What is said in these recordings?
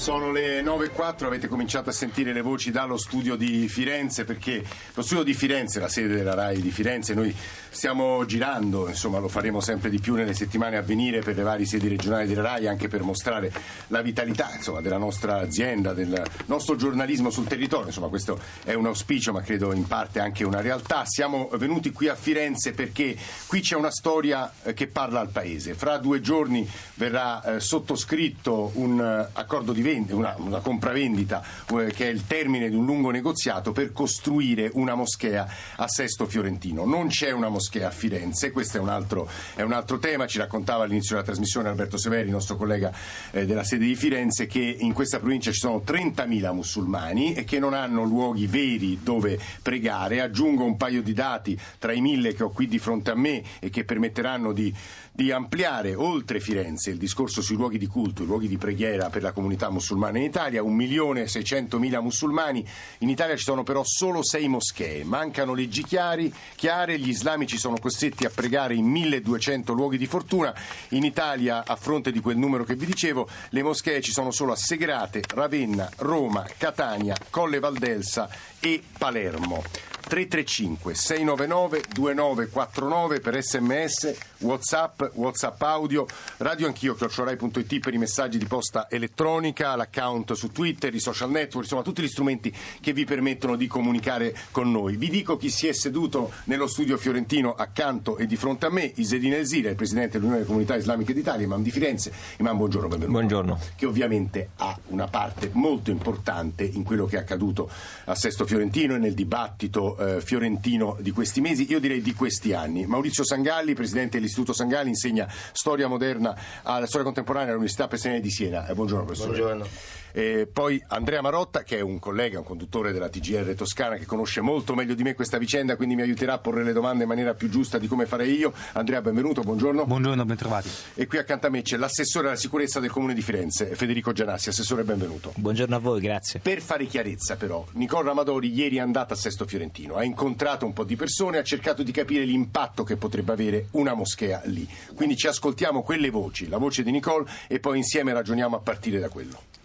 Sono le 9.04, avete cominciato a sentire le voci dallo studio di Firenze perché lo studio di Firenze, la sede della RAI di Firenze, noi stiamo girando, insomma lo faremo sempre di più nelle settimane a venire per le varie sedi regionali della RAI anche per mostrare la vitalità insomma, della nostra azienda, del nostro giornalismo sul territorio, insomma questo è un auspicio ma credo in parte anche una realtà. Siamo venuti qui a Firenze perché qui c'è una storia eh, che parla al Paese. Fra due giorni verrà eh, sottoscritto un eh, accordo di vendita una, una compravendita eh, che è il termine di un lungo negoziato per costruire una moschea a Sesto Fiorentino. Non c'è una moschea a Firenze, questo è un altro, è un altro tema, ci raccontava all'inizio della trasmissione Alberto Severi, il nostro collega eh, della sede di Firenze, che in questa provincia ci sono 30.000 musulmani e che non hanno luoghi veri dove pregare. Aggiungo un paio di dati tra i mille che ho qui di fronte a me e che permetteranno di di ampliare oltre Firenze il discorso sui luoghi di culto, i luoghi di preghiera per la comunità musulmana in Italia, 1.600.000 musulmani, in Italia ci sono però solo sei moschee, mancano leggi chiari, chiare, gli islamici sono costretti a pregare in 1.200 luoghi di fortuna, in Italia a fronte di quel numero che vi dicevo le moschee ci sono solo a Segrate, Ravenna, Roma, Catania, Colle Valdelsa e Palermo. 335 699 2949 per sms, whatsapp, whatsapp audio, radio anch'io, chiocciorai.it per i messaggi di posta elettronica, l'account su Twitter, i social network, insomma tutti gli strumenti che vi permettono di comunicare con noi. Vi dico chi si è seduto nello studio fiorentino accanto e di fronte a me, Isedine Elzira, il presidente dell'Unione delle Comunità Islamiche d'Italia, imam di Firenze. Imam, buongiorno, benvenuto. Buongiorno. Che ovviamente ha una parte molto importante in quello che è accaduto a Sesto Fiorentino e nel dibattito eh, fiorentino di questi mesi, io direi di questi anni. Maurizio Sangalli, presidente dell'Istituto Sangalli, insegna storia moderna alla storia contemporanea all'Università Pessinelli di Siena. Eh, buongiorno professore. Buongiorno. E poi Andrea Marotta, che è un collega, un conduttore della TGR Toscana, che conosce molto meglio di me questa vicenda, quindi mi aiuterà a porre le domande in maniera più giusta di come farei io. Andrea, benvenuto, buongiorno. Buongiorno, bentrovati. E qui accanto a me c'è l'assessore alla sicurezza del Comune di Firenze, Federico Gianassi. Assessore, benvenuto. Buongiorno a voi, grazie. Per fare chiarezza, però, Nicola Amadori ieri è andato a Sesto Fiorentino, ha incontrato un po' di persone, ha cercato di capire l'impatto che potrebbe avere una moschea lì. Quindi ci ascoltiamo quelle voci, la voce di Nicole, e poi insieme ragioniamo a partire da quello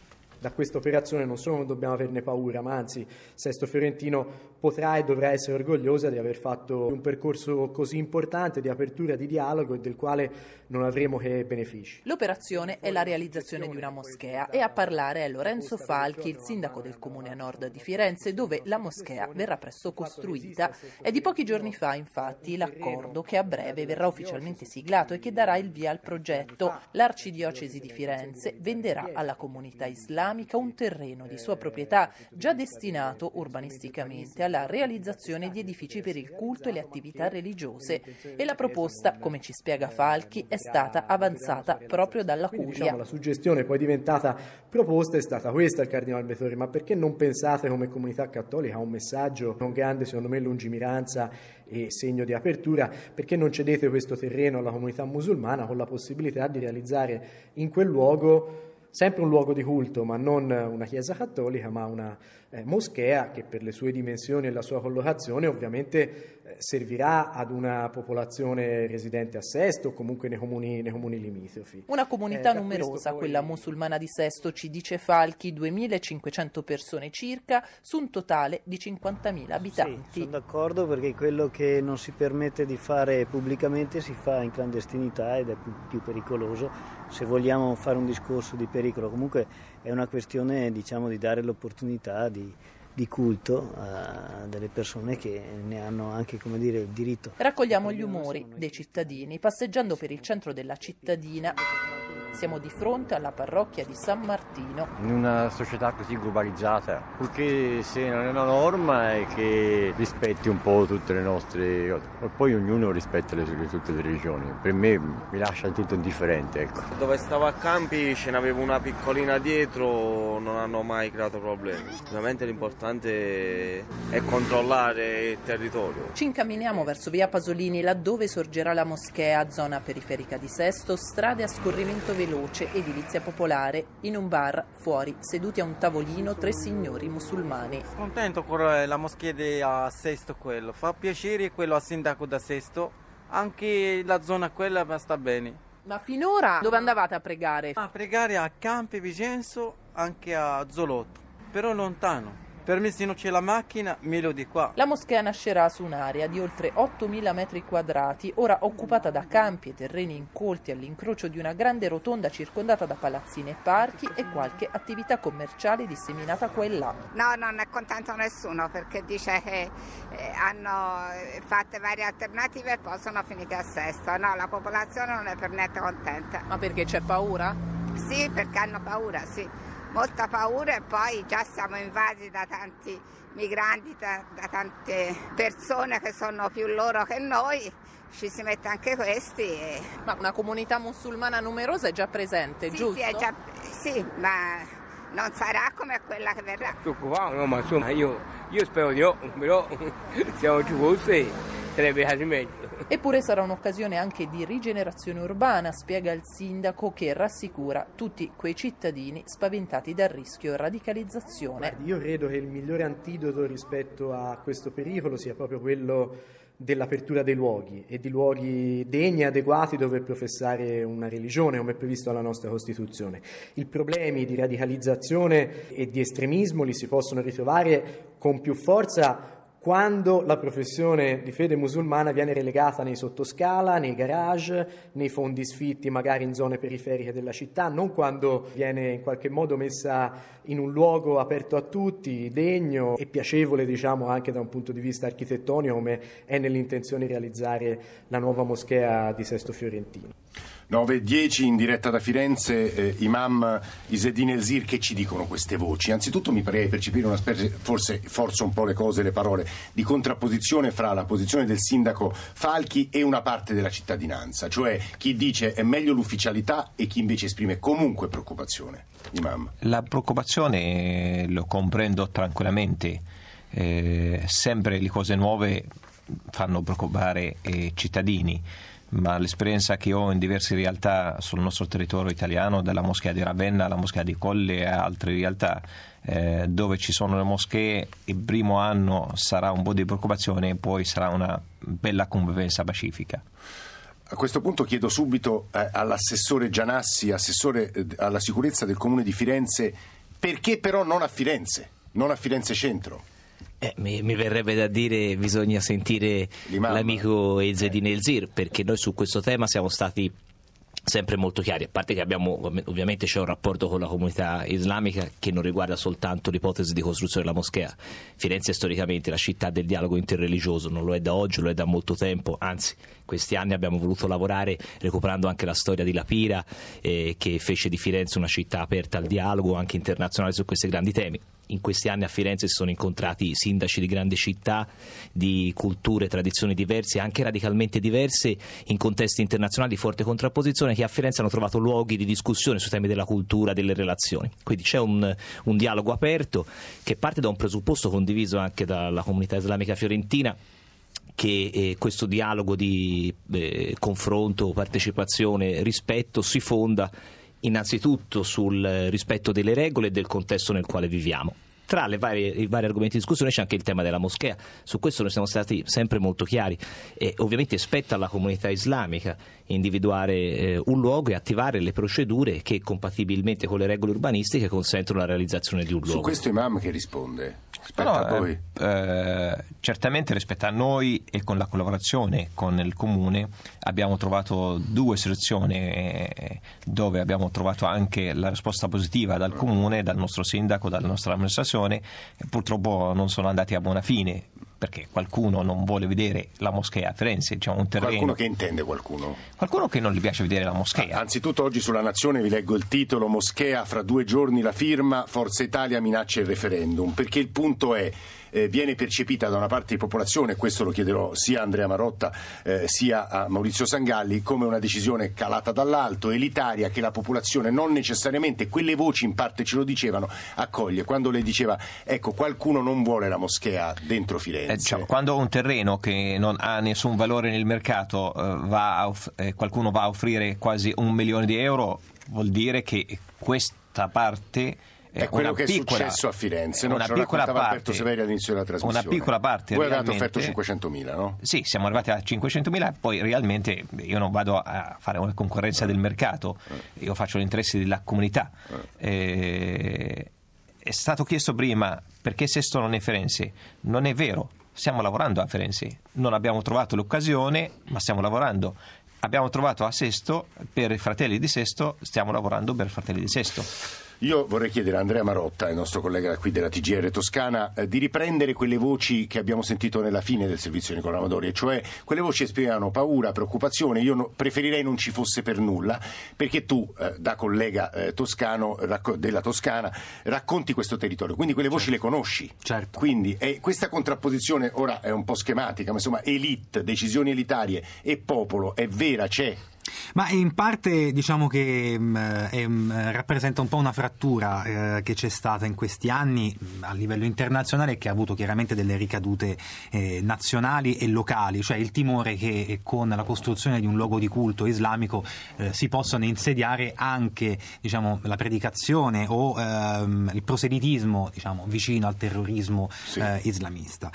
da questa operazione non solo non dobbiamo averne paura, ma anzi Sesto Fiorentino potrà e dovrà essere orgogliosa di aver fatto un percorso così importante di apertura di dialogo e del quale non avremo che benefici. L'operazione è la realizzazione di una moschea e a parlare è Lorenzo Falchi, il sindaco del comune a nord di Firenze, dove la moschea verrà presto costruita. È di pochi giorni fa, infatti, l'accordo che a breve verrà ufficialmente siglato e che darà il via al progetto. L'arcidiocesi di Firenze venderà alla comunità islamica un terreno di sua proprietà già destinato urbanisticamente alla realizzazione di edifici per il culto e le attività religiose. E la proposta, come ci spiega Falchi, è stata avanzata proprio dalla Quindi, curia. Diciamo, la suggestione poi diventata proposta è stata questa al Cardinale Bettori, ma perché non pensate come comunità cattolica a un messaggio con grande, secondo me, lungimiranza e segno di apertura, perché non cedete questo terreno alla comunità musulmana con la possibilità di realizzare in quel luogo sempre un luogo di culto, ma non una chiesa cattolica, ma una eh, moschea che per le sue dimensioni e la sua collocazione ovviamente eh, servirà ad una popolazione residente a Sesto o comunque nei comuni, nei comuni limitrofi. Una comunità Eh, numerosa, poi- quella musulmana di Sesto, ci dice Falchi, 2500 persone circa, su un totale di 50.000 Sì, abitanti. sono d'accordo perché quello che non si permette di fare pubblicamente si fa in clandestinità ed è più, più pericoloso. Se vogliamo fare un discorso di pericolo, comunque è una questione diciamo, di dare l'opportunità di, di culto a delle persone che ne hanno anche come dire, il diritto. Raccogliamo gli umori dei cittadini passeggiando per il centro della cittadina. Siamo di fronte alla parrocchia di San Martino. in una società così globalizzata, purché sia una norma e che rispetti un po' tutte le nostre cose. E poi ognuno rispetta le, sue- tutte le religioni. Per me mi lascia tutto indifferente, ecco. Dove stavo a campi ce n'avevo una piccolina dietro, non hanno mai creato problemi. Ovviamente l'importante è controllare il territorio. Ci incamminiamo verso via Pasolini, laddove sorgerà la moschea, zona periferica di Sesto, strade a scorrimento veloce, edilizia popolare. In un bar, fuori, seduti a un tavolino, tre signori musulmani. Contento con la moschea di a Sesto quello, fa piacere quello al sindaco da Sesto Anche la zona quella sta bene. Ma finora dove andavate a pregare? A pregare a Campi Vicenzo, anche a Zolotto, però lontano. Per me se non c'è la macchina, meglio di qua. La moschea nascerà su un'area di oltre 8.000 metri quadrati, ora occupata da campi e terreni incolti all'incrocio di una grande rotonda circondata da palazzine e parchi e qualche attività commerciale disseminata qua e là. No, non è contento nessuno perché dice che eh, hanno fatto varie alternative e poi sono finite a sesto. No, la popolazione non è per niente contenta. Ma perché c'è paura? Sì, perché hanno paura, sì molta paura e poi già siamo invasi da tanti migranti, da, da tante persone che sono più loro che noi ci si mette anche questi. E... Ma una comunità musulmana numerosa è già presente, sì, giusto? Sì, già, sì, ma non sarà come quella che verrà. Preoccupato, ma insomma io, io spero di no, però siamo ci fosse sarebbe quasi meglio. Eppure sarà un'occasione anche di rigenerazione urbana, spiega il sindaco che rassicura tutti quei cittadini spaventati dal rischio radicalizzazione. Guardi, io credo che il migliore antidoto rispetto a questo pericolo sia proprio quello dell'apertura dei luoghi e di luoghi degni e adeguati dove professare una religione, come è previsto dalla nostra Costituzione. I problemi di radicalizzazione e di estremismo li si possono ritrovare con più forza quando la professione di fede musulmana viene relegata nei sottoscala, nei garage, nei fondi sfitti magari in zone periferiche della città, non quando viene in qualche modo messa in un luogo aperto a tutti, degno e piacevole diciamo anche da un punto di vista architettonico come è nell'intenzione di realizzare la nuova moschea di Sesto Fiorentino. 9.10 in diretta da Firenze, eh, Imam Isedine Elzir, che ci dicono queste voci? Anzitutto mi pare percepire una specie, forse forzo un po' le cose, le parole, di contrapposizione fra la posizione del sindaco Falchi e una parte della cittadinanza, cioè chi dice è meglio l'ufficialità e chi invece esprime comunque preoccupazione. Imam. La preoccupazione eh, lo comprendo tranquillamente, eh, sempre le cose nuove fanno preoccupare i cittadini ma l'esperienza che ho in diverse realtà sul nostro territorio italiano, dalla moschea di Ravenna alla moschea di Colle e altre realtà eh, dove ci sono le moschee, il primo anno sarà un po' di preoccupazione e poi sarà una bella convivenza pacifica. A questo punto chiedo subito eh, all'assessore Gianassi, assessore eh, alla sicurezza del comune di Firenze, perché però non a Firenze, non a Firenze Centro? Eh, mi, mi, verrebbe da dire bisogna sentire l'amico Ezzedine Elzir perché noi su questo tema siamo stati sempre molto chiari, a parte che abbiamo ovviamente c'è un rapporto con la comunità islamica che non riguarda soltanto l'ipotesi di costruzione della moschea. Firenze è storicamente la città del dialogo interreligioso, non lo è da oggi, lo è da molto tempo, anzi questi anni abbiamo voluto lavorare recuperando anche la storia di Lapira eh, che fece di Firenze una città aperta al dialogo anche internazionale su questi grandi temi in questi anni a Firenze si sono incontrati sindaci di grandi città, di culture tradizioni diverse, anche radicalmente diverse, in contesti internazionali di forte contrapposizione, che a Firenze hanno trovato luoghi di discussione sui temi della cultura, delle relazioni. Quindi c'è un, un dialogo aperto che parte da un presupposto condiviso anche dalla comunità islamica fiorentina che eh, questo dialogo di eh, confronto, partecipazione, rispetto si fonda innanzitutto sul rispetto delle regole e del contesto nel quale viviamo. Tra varie, i vari argomenti di discussione c'è anche il tema della moschea, su questo noi siamo stati sempre molto chiari e ovviamente spetta alla comunità islamica individuare eh, un luogo e attivare le procedure che compatibilmente con le regole urbanistiche consentono la realizzazione di un luogo. Su questo Imam che risponde? Aspetta no, a voi. Eh, eh, certamente rispetto a noi e con la collaborazione con il comune abbiamo trovato due soluzioni eh, dove abbiamo trovato anche la risposta positiva dal comune, dal nostro sindaco, dalla nostra amministrazione purtroppo non sono andati a buona fine perché qualcuno non vuole vedere la moschea a Firenze, diciamo un terreno. Qualcuno che intende qualcuno? Qualcuno che non gli piace vedere la moschea. Ah, anzitutto oggi sulla Nazione vi leggo il titolo Moschea fra due giorni la firma, Forza Italia minaccia il referendum, perché il punto è eh, viene percepita da una parte di popolazione, questo lo chiederò sia a Andrea Marotta eh, sia a Maurizio Sangalli, come una decisione calata dall'alto, elitaria, che la popolazione non necessariamente, quelle voci in parte ce lo dicevano, accoglie. Quando le diceva, ecco, qualcuno non vuole la moschea dentro Firenze. Eh, diciamo, quando un terreno che non ha nessun valore nel mercato eh, va off- eh, qualcuno va a offrire quasi un milione di euro, vuol dire che questa parte È quello che è successo a Firenze, no? una piccola parte, Alberto Severi all'inizio della trasmissione. Una piccola parte Voi avete offerto 500.000, no? Sì, siamo arrivati a 500.000, poi realmente io non vado a fare una concorrenza del mercato, io faccio l'interesse della comunità. Eh, è stato chiesto prima perché Sesto non è Firenze, non è vero, stiamo lavorando a Firenze, non abbiamo trovato l'occasione, ma stiamo lavorando. Abbiamo trovato a Sesto per i fratelli di Sesto, stiamo lavorando per i fratelli di Sesto. Io vorrei chiedere a Andrea Marotta, il nostro collega qui della TGR Toscana, eh, di riprendere quelle voci che abbiamo sentito nella fine del servizio Nicola Amadori, cioè quelle voci esprimevano paura, preoccupazione. Io no- preferirei non ci fosse per nulla, perché tu, eh, da collega eh, toscano, racco- della Toscana, racconti questo territorio, quindi quelle voci le conosci. Certo. Quindi questa contrapposizione ora è un po' schematica, ma insomma, elite, decisioni elitarie e popolo è vera, c'è. Ma in parte diciamo che mh, è, mh, rappresenta un po' una frattura eh, che c'è stata in questi anni mh, a livello internazionale e che ha avuto chiaramente delle ricadute eh, nazionali e locali, cioè il timore che eh, con la costruzione di un luogo di culto islamico eh, si possano insediare anche diciamo, la predicazione o ehm, il proselitismo diciamo, vicino al terrorismo eh, islamista.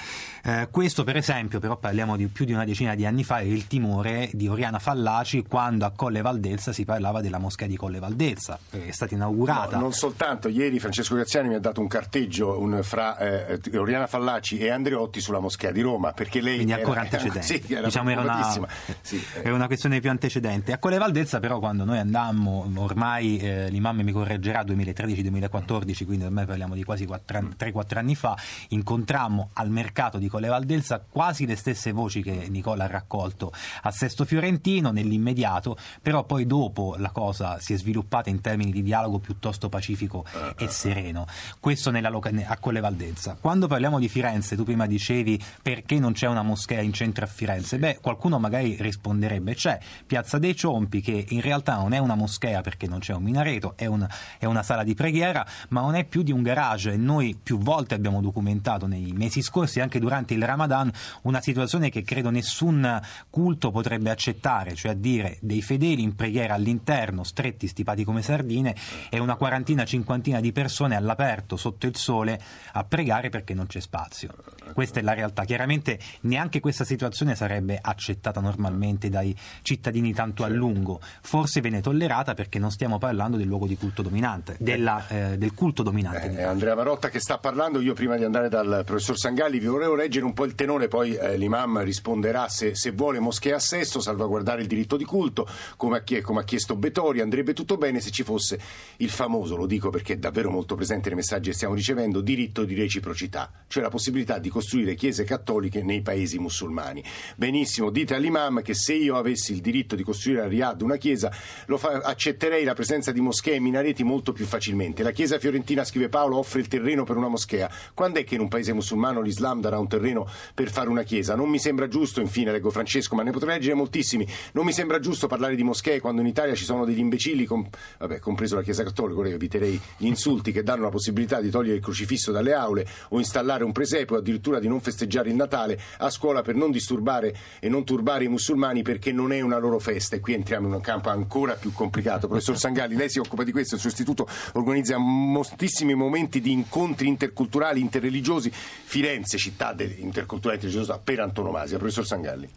Eh, questo per esempio, però parliamo di più di una decina di anni fa, è il timore di Oriana Fallaci quando Colle Valdelsa si parlava della moschea di Colle Valdelsa, è stata inaugurata. No, non soltanto, ieri Francesco Graziani mi ha dato un carteggio un- fra eh, Oriana Fallaci e Andreotti sulla moschea di Roma, perché lei quindi era, ancora antecedente. Sì, era diciamo era una. Sì, eh. era una questione più antecedente. A Colle Valdelsa, però, quando noi andammo, ormai eh, l'imam mi correggerà 2013-2014, quindi ormai parliamo di quasi 3-4 anni fa, incontrammo al mercato di Colle Valdelsa quasi le stesse voci che Nicola ha raccolto a Sesto Fiorentino nell'immediato, però poi dopo la cosa si è sviluppata in termini di dialogo piuttosto pacifico e sereno. Questo nella loca- a Colle Valdelsa. Quando parliamo di Firenze, tu prima dicevi perché non c'è una moschea in centro a Firenze? Beh, qualcuno magari risponderebbe c'è Piazza dei Ciompi che in realtà non è una moschea perché non c'è un minareto, è, un- è una sala di preghiera, ma non è più di un garage e noi più volte abbiamo documentato nei mesi scorsi, anche durante il Ramadan, una situazione che credo nessun culto potrebbe accettare, cioè a dire dei fedeli in preghiera all'interno, stretti, stipati come sardine, e una quarantina, cinquantina di persone all'aperto, sotto il sole, a pregare perché non c'è spazio. Questa è la realtà. Chiaramente neanche questa situazione sarebbe accettata normalmente dai cittadini tanto a lungo. Forse viene tollerata perché non stiamo parlando del luogo di culto dominante, della, eh, del culto dominante. Eh, Andrea Marotta che sta parlando, io prima di andare dal professor Sangalli vi volevo leggere un po' il tenore, poi eh, l'imam risponderà se, se vuole moschea a sesto, salvaguardare il diritto di culto, come ha, chie- come ha chiesto Betori, andrebbe tutto bene se ci fosse il famoso, lo dico perché è davvero molto presente nei messaggi che stiamo ricevendo, diritto di reciprocità, cioè la possibilità di costruire chiese cattoliche nei paesi musulmani. Benissimo, dite all'imam che se io avessi il diritto di costruire a Riyadh una chiesa, fa- accetterei la presenza di moschee e minareti molto più facilmente. La chiesa fiorentina, scrive Paolo, offre il terreno per una moschea. Quando è che in un paese musulmano l'Islam darà un terreno per fare una chiesa? Non mi sembra giusto, infine leggo Francesco, ma ne potrei leggere moltissimi, non mi sembra giusto parlare di moschee quando in Italia ci sono degli imbecilli, com- vabbè, compreso la Chiesa Cattolica, ora eviterei gli insulti che danno la possibilità di togliere il crocifisso dalle aule o installare un presepe o addirittura di non festeggiare il Natale a scuola per non disturbare e non turbare i musulmani perché non è una loro festa e qui entriamo in un campo ancora più complicato. Professor Sangalli, lei si occupa di questo, il suo istituto organizza moltissimi momenti di incontri interculturali, interreligiosi, Firenze, città interculturale e interreligiosa per antonomasia. Professor Sangalli.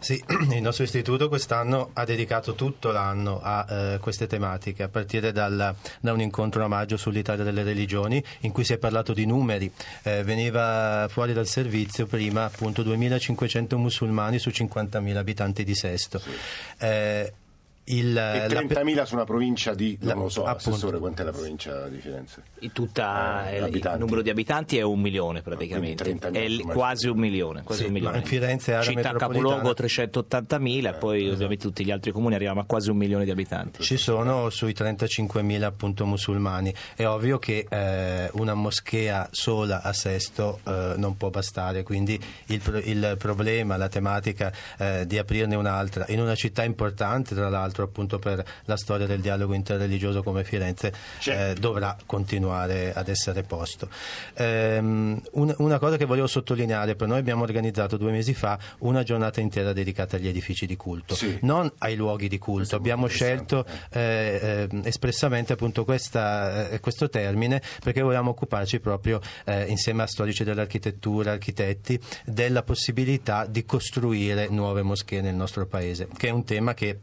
Sì, il nostro istituto quest'anno ha dedicato tutto l'anno a eh, queste tematiche, a partire dal- da un incontro a maggio sull'Italia delle religioni, in cui si è parlato di numeri. Eh, veniva fuori dal servizio prima appunto 2500 musulmani su 50.000 abitanti di Sesto. Eh, il- E la- 30.000 su una provincia di, non la- lo so, appunto. Assessore, quant'è la provincia di Firenze? Tutta Eh, il- il numero di abitanti è un milione praticamente, Quindi 30.000 è quasi un milione, quasi Sì, un milione. ma in Firenze, area Città capoluogo 380.000 e poi ovviamente tutti gli altri comuni arriviamo a quasi un milione di abitanti. Ci sono sui 35.000 appunto musulmani. È ovvio che eh, una moschea sola a Sesto eh, non può bastare, quindi il, pro- il problema, la tematica eh, di aprirne un'altra in una città importante, tra l'altro l'altro appunto per la storia del dialogo interreligioso come Firenze eh, dovrà continuare ad essere posto. Ehm, un, una cosa che volevo sottolineare, per noi abbiamo organizzato due mesi fa una giornata intera dedicata agli edifici di culto, Sì. non ai luoghi di culto. Abbiamo scelto eh, eh, espressamente appunto questa, eh, questo termine perché volevamo occuparci proprio eh, insieme a storici dell'architettura, architetti, della possibilità di costruire nuove moschee nel nostro paese, che è un tema che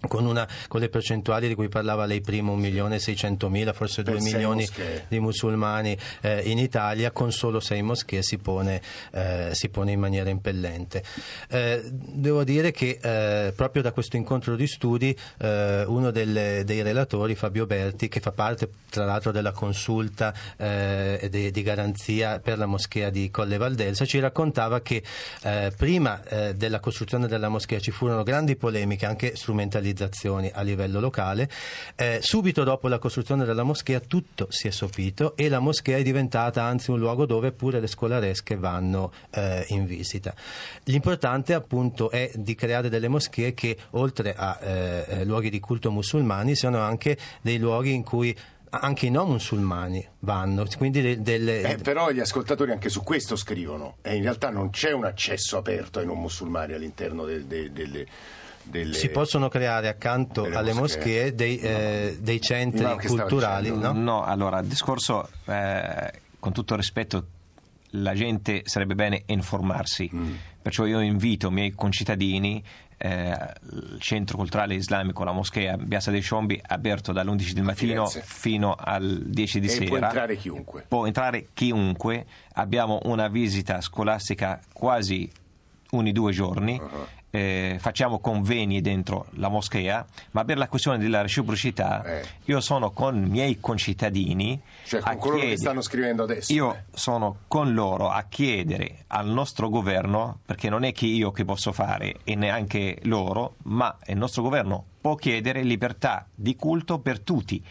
con, una, con le percentuali di cui parlava lei prima, 1.600.000, forse Per 2 sei milioni moschee. di musulmani eh, in Italia, con solo sei moschee si pone, eh, si pone in maniera impellente. Eh, devo dire che eh, proprio da questo incontro di studi eh, uno delle- dei relatori, Fabio Berti, che fa parte tra l'altro della consulta eh, di, di garanzia per la moschea di Colle Valdelsa, ci raccontava che prima della costruzione della moschea ci furono grandi polemiche, anche strumentalizzazioni a livello locale. Eh, subito dopo la costruzione della moschea tutto si è sopito e la moschea è diventata anzi un luogo dove pure le scolaresche vanno eh, in visita. L'importante appunto è di creare delle moschee che oltre a eh, eh, luoghi di culto musulmani siano anche dei luoghi in cui anche i non musulmani vanno, quindi de- delle, Eh, però gli ascoltatori anche su questo scrivono e in realtà non c'è un accesso aperto ai non musulmani all'interno del- de- delle, delle- si possono creare accanto alle moschee. moschee dei, eh, dei centri No, culturali, no? No, allora, il discorso, eh, con tutto il rispetto, la gente sarebbe bene informarsi. Mm. Perciò io invito i miei concittadini, eh, il centro culturale islamico, la moschea Piazza dei Sciombi, aperto dall'11 del mattino Firenze. fino al 10 di e sera. può entrare chiunque. Può entrare chiunque. Abbiamo una visita scolastica quasi ogni due giorni. Uh-huh. Eh, facciamo convegni dentro la moschea, ma per la questione della reciprocità, io sono con i miei concittadini Eh. Cioè con coloro che chiedere- stanno scrivendo adesso. io sono con loro a chiedere al nostro governo, perché non è che io che posso fare e neanche loro, ma il nostro governo può chiedere libertà di culto per tutti.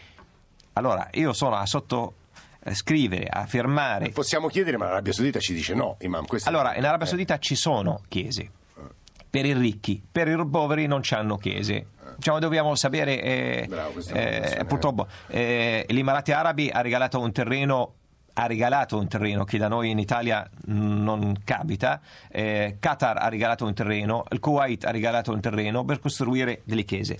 Allora, io sono a sotto eh, scrivere, a firmare. Possiamo chiedere, ma l'Arabia Saudita ci dice no, Imam. Allora, in Arabia Eh. Saudita ci sono chiese per i ricchi, per i poveri non hanno chiese. Diciamo, dobbiamo sapere, eh, una eh, purtroppo, eh, gli Emirati Arabi ha regalato un terreno ha regalato un terreno che da noi in Italia non capita, eh, Qatar ha regalato un terreno, il Kuwait ha regalato un terreno per costruire delle chiese.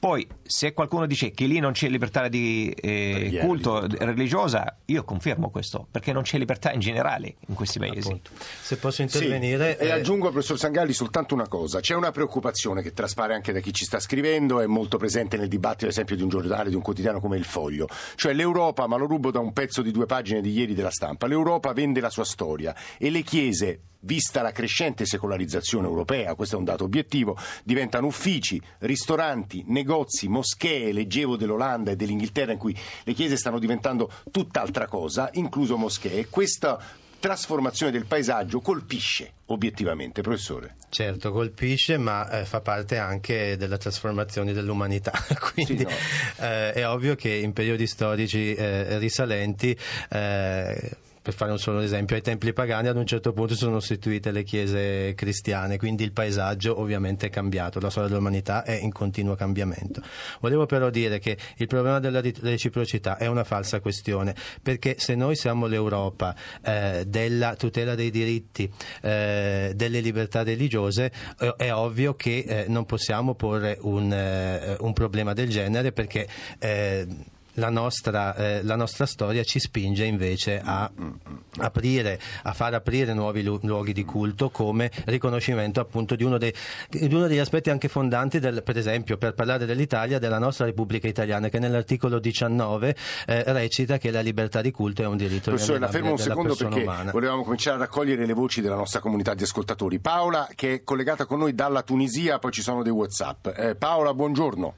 Poi, se qualcuno dice che lì non c'è libertà di eh, culto religiosa, io confermo questo, perché non c'è libertà in generale in questi paesi. Se posso Sì, intervenire... e eh, aggiungo, professor Sangalli, soltanto una cosa. C'è una preoccupazione che traspare anche da chi ci sta scrivendo, è molto presente nel dibattito, ad esempio, di un giornale, di un quotidiano come Il Foglio. Cioè l'Europa, ma lo rubo da un pezzo di due pagine di ieri della stampa, l'Europa vende la sua storia e le chiese Vista la crescente secolarizzazione europea, questo è un dato obiettivo, diventano uffici, ristoranti, negozi, moschee, leggevo dell'Olanda e dell'Inghilterra in cui le chiese stanno diventando tutt'altra cosa, incluso moschee. Questa trasformazione del paesaggio colpisce obiettivamente, professore. Certo, colpisce, ma eh, fa parte anche della trasformazione dell'umanità. Quindi eh, è ovvio che in periodi storici eh, risalenti. Per fare un solo esempio, ai templi pagani ad un certo punto sono sostituite le chiese cristiane, quindi il paesaggio ovviamente è cambiato, la storia dell'umanità è in continuo cambiamento. Volevo però dire che il problema della reciprocità è una falsa questione, perché se noi siamo l'Europa eh, della tutela dei diritti, eh, delle libertà religiose, eh, è ovvio che eh, non possiamo porre un, eh, un problema del genere perché eh, la nostra, eh, la nostra storia ci spinge invece a aprire, a far aprire nuovi lu- luoghi di culto come riconoscimento appunto di uno, dei- di uno degli aspetti anche fondanti, del, per esempio per parlare dell'Italia, della nostra Repubblica Italiana che nell'articolo 19 eh, recita che la libertà di culto è un diritto Professore, la fermo un secondo perché umana. volevamo cominciare a raccogliere le voci della nostra comunità di ascoltatori. Paola, che è collegata con noi dalla Tunisia, poi ci sono dei WhatsApp. Eh, Paola, buongiorno.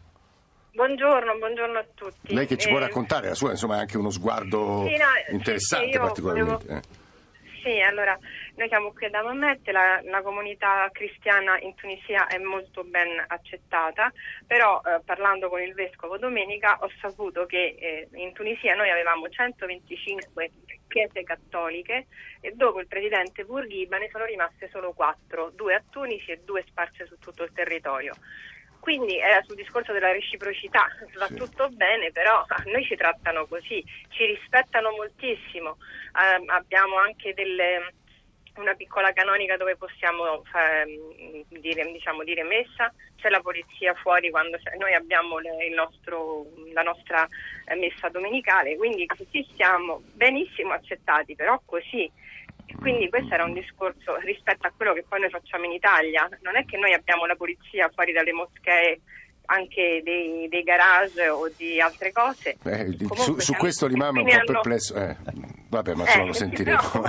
Buongiorno, buongiorno a tutti. Lei che ci può Eh, raccontare la sua, insomma, è anche uno sguardo Sì, no, interessante sì, particolarmente. volevo- eh. Sì, allora, noi siamo qui ad Amamette, la, la comunità cristiana in Tunisia è molto ben accettata, però eh, parlando con il vescovo domenica ho saputo che eh, in Tunisia noi avevamo 125 chiese cattoliche e dopo il presidente Bourguiba ne sono rimaste solo 4, due a Tunisi e due sparse su tutto il territorio. Quindi era sul discorso della reciprocità, va sì. tutto bene, però a noi ci trattano così, ci rispettano moltissimo, eh, abbiamo anche delle, una piccola canonica dove possiamo eh, dire, diciamo, dire, messa, c'è la polizia fuori quando noi abbiamo le, nostro, la nostra eh, messa domenicale, quindi così siamo benissimo accettati, però così. Quindi questo era un discorso rispetto a quello che poi noi facciamo in Italia. Non è che noi abbiamo la polizia fuori dalle moschee anche dei, dei garage o di altre cose. Eh, su, su questo l'imam è un po' perplesso. Eh, vabbè, ma eh, lo sentiremo. No,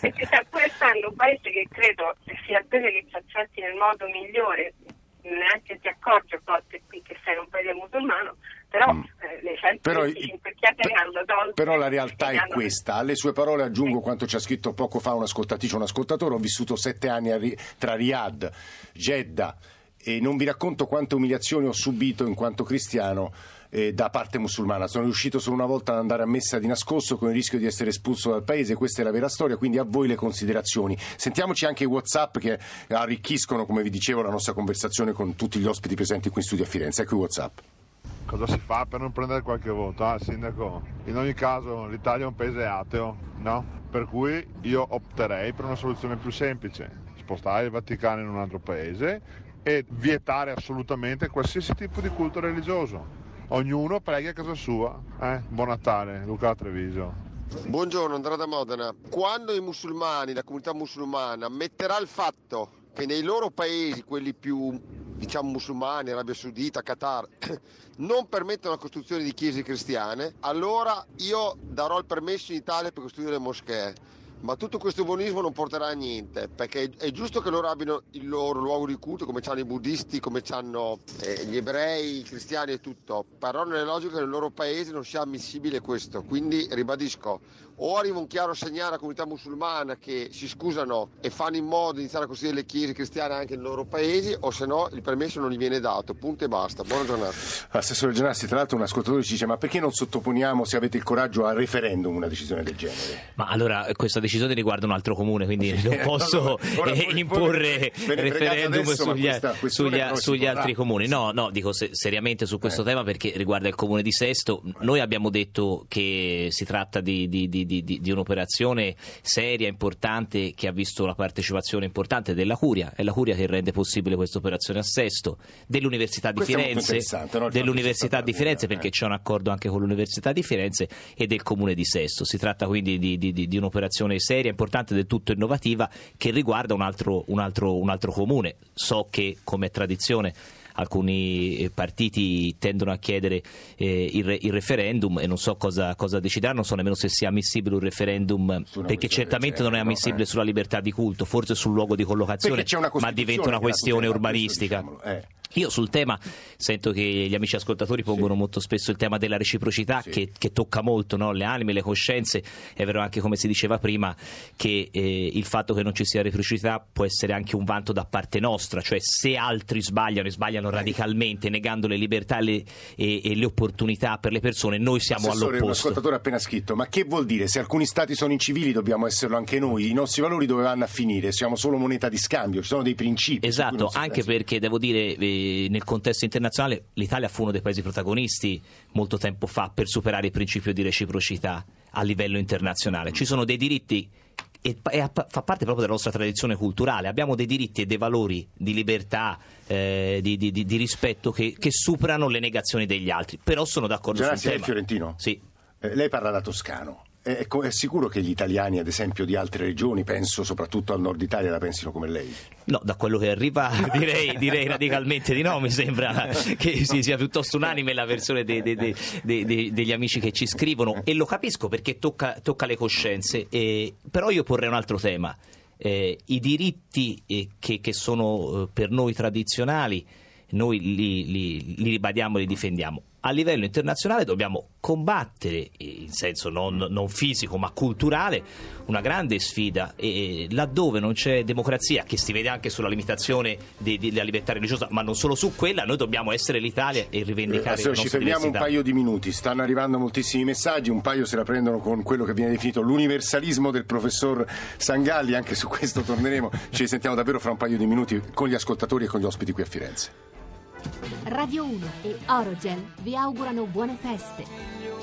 perché pur essendo un paese che credo sia bene che ci accetti nel modo migliore, neanche ti accorgi a volte qui che sei un paese musulmano, però mm. eh, le 125 chiacchiere hanno tolto. Però la realtà è questa. Alle sue parole aggiungo sì. quanto ci ha scritto poco fa un'ascoltatrice, un ascoltatore. Ho vissuto sette anni ri- tra Riyadh, Jeddah e non vi racconto quante umiliazioni ho subito in quanto cristiano eh, da parte musulmana. Sono riuscito solo una volta ad andare a messa di nascosto con il rischio di essere espulso dal paese, questa è la vera storia, quindi a voi le considerazioni. Sentiamoci anche i WhatsApp che arricchiscono, come vi dicevo, la nostra conversazione con tutti gli ospiti presenti qui in studio a Firenze. Ecco i WhatsApp. Cosa si fa per non prendere qualche voto? Ah, sindaco, in ogni caso l'Italia è un paese ateo, no? Per cui io opterei per una soluzione più semplice, spostare il Vaticano in un altro paese e vietare assolutamente qualsiasi tipo di culto religioso. Ognuno preghi a casa sua. Eh? Buon Natale, Luca Treviso. Buongiorno, Andrea da Modena. Quando i musulmani, la comunità musulmana, metterà il fatto che nei loro paesi, quelli più diciamo musulmani, Arabia Saudita, Qatar, non permettono la costruzione di chiese cristiane, allora io darò il permesso in Italia per costruire moschee ma tutto questo buonismo non porterà a niente, perché è giusto che loro abbiano il loro luogo di culto, come hanno i buddisti, come hanno eh, gli ebrei, i cristiani e tutto, però non è logico che nel loro paese non sia ammissibile questo, quindi ribadisco, o arriva un chiaro segnale alla comunità musulmana che si scusano e fanno in modo di iniziare a costruire le chiese cristiane anche nei loro paesi, o se no il permesso non gli viene dato, punto e basta. Buona giornata. Assessore Gianassi, tra l'altro un ascoltatore ci dice, ma perché non sottoponiamo, se avete il coraggio, al referendum una decisione del genere? Ma allora, questa decisione decisione riguarda un altro comune, quindi non posso allora, eh, imporre referendum sugli, sugli, sugli altri comuni. No, no, dico se, seriamente su questo eh. tema perché riguarda il comune di Sesto. Noi abbiamo detto che si tratta di, di, di, di, un'operazione seria, importante, che ha visto la partecipazione importante della Curia. È la Curia che rende possibile questa operazione a Sesto, dell'Università di Firenze, no? dell'Università di Firenze perché eh. c'è un accordo anche con l'Università di Firenze e del comune di Sesto. Si tratta quindi di, un'operazione seria, importante, del tutto innovativa che riguarda un altro, un altro, un altro comune. So che, come tradizione, alcuni eh, partiti tendono a chiedere eh, il, il, referendum e non so cosa, cosa, decideranno, non so nemmeno se sia ammissibile un referendum perché certamente non è ammissibile eh. sulla libertà di culto, forse sul luogo di collocazione, ma diventa una questione urbanistica. Eh. Io sul tema sento che gli amici ascoltatori pongono sì. molto spesso il tema della reciprocità sì. che, che, tocca molto no? le anime, le coscienze. È vero anche come si diceva prima che eh, il fatto che non ci sia reciprocità può essere anche un vanto da parte nostra, cioè se altri sbagliano e sbagliano radicalmente negando le libertà e le, e, e le, opportunità per le persone, noi siamo Assessore, all'opposto. Un ascoltatore ha appena scritto, ma che vuol dire? Se alcuni stati sono incivili dobbiamo esserlo anche noi, i nostri valori dove vanno a finire? Siamo solo moneta di scambio, ci sono dei principi. Esatto, anche perché devo dire... Eh, nel contesto internazionale l'Italia fu uno dei paesi protagonisti molto tempo fa per superare il principio di reciprocità a livello internazionale. Ci sono dei diritti e, fa parte proprio della nostra tradizione culturale. Abbiamo dei diritti e dei valori di libertà, eh, di, di, di, rispetto che, che, superano le negazioni degli altri. Però sono d'accordo Gerardi, sul tema. Fiorentino? Sì. Eh, lei parla da toscano. È, è, sicuro che gli italiani, ad esempio, di altre regioni, penso soprattutto al nord Italia, la pensino come lei? No, da quello che arriva direi, direi radicalmente di no, mi sembra che si sia piuttosto unanime la versione de, de, de, degli amici che ci scrivono e lo capisco perché tocca, tocca le coscienze, eh, però io porrei un altro tema. Eh, I diritti eh, che, che, sono eh, per noi tradizionali, noi li, li, li ribadiamo e li difendiamo a livello internazionale dobbiamo combattere, in senso non, non, fisico ma culturale, una grande sfida e laddove non c'è democrazia, che si vede anche sulla limitazione de, de, della libertà religiosa, ma non solo su quella, noi dobbiamo essere l'Italia e rivendicare eh, la nostra Ci fermiamo diversità. un paio di minuti, stanno arrivando moltissimi messaggi, un paio se la prendono con quello che viene definito l'universalismo del professor Sangalli, anche su questo torneremo, ci sentiamo davvero fra un paio di minuti con gli ascoltatori e con gli ospiti qui a Firenze. Radio 1 e Orogel vi augurano buone feste.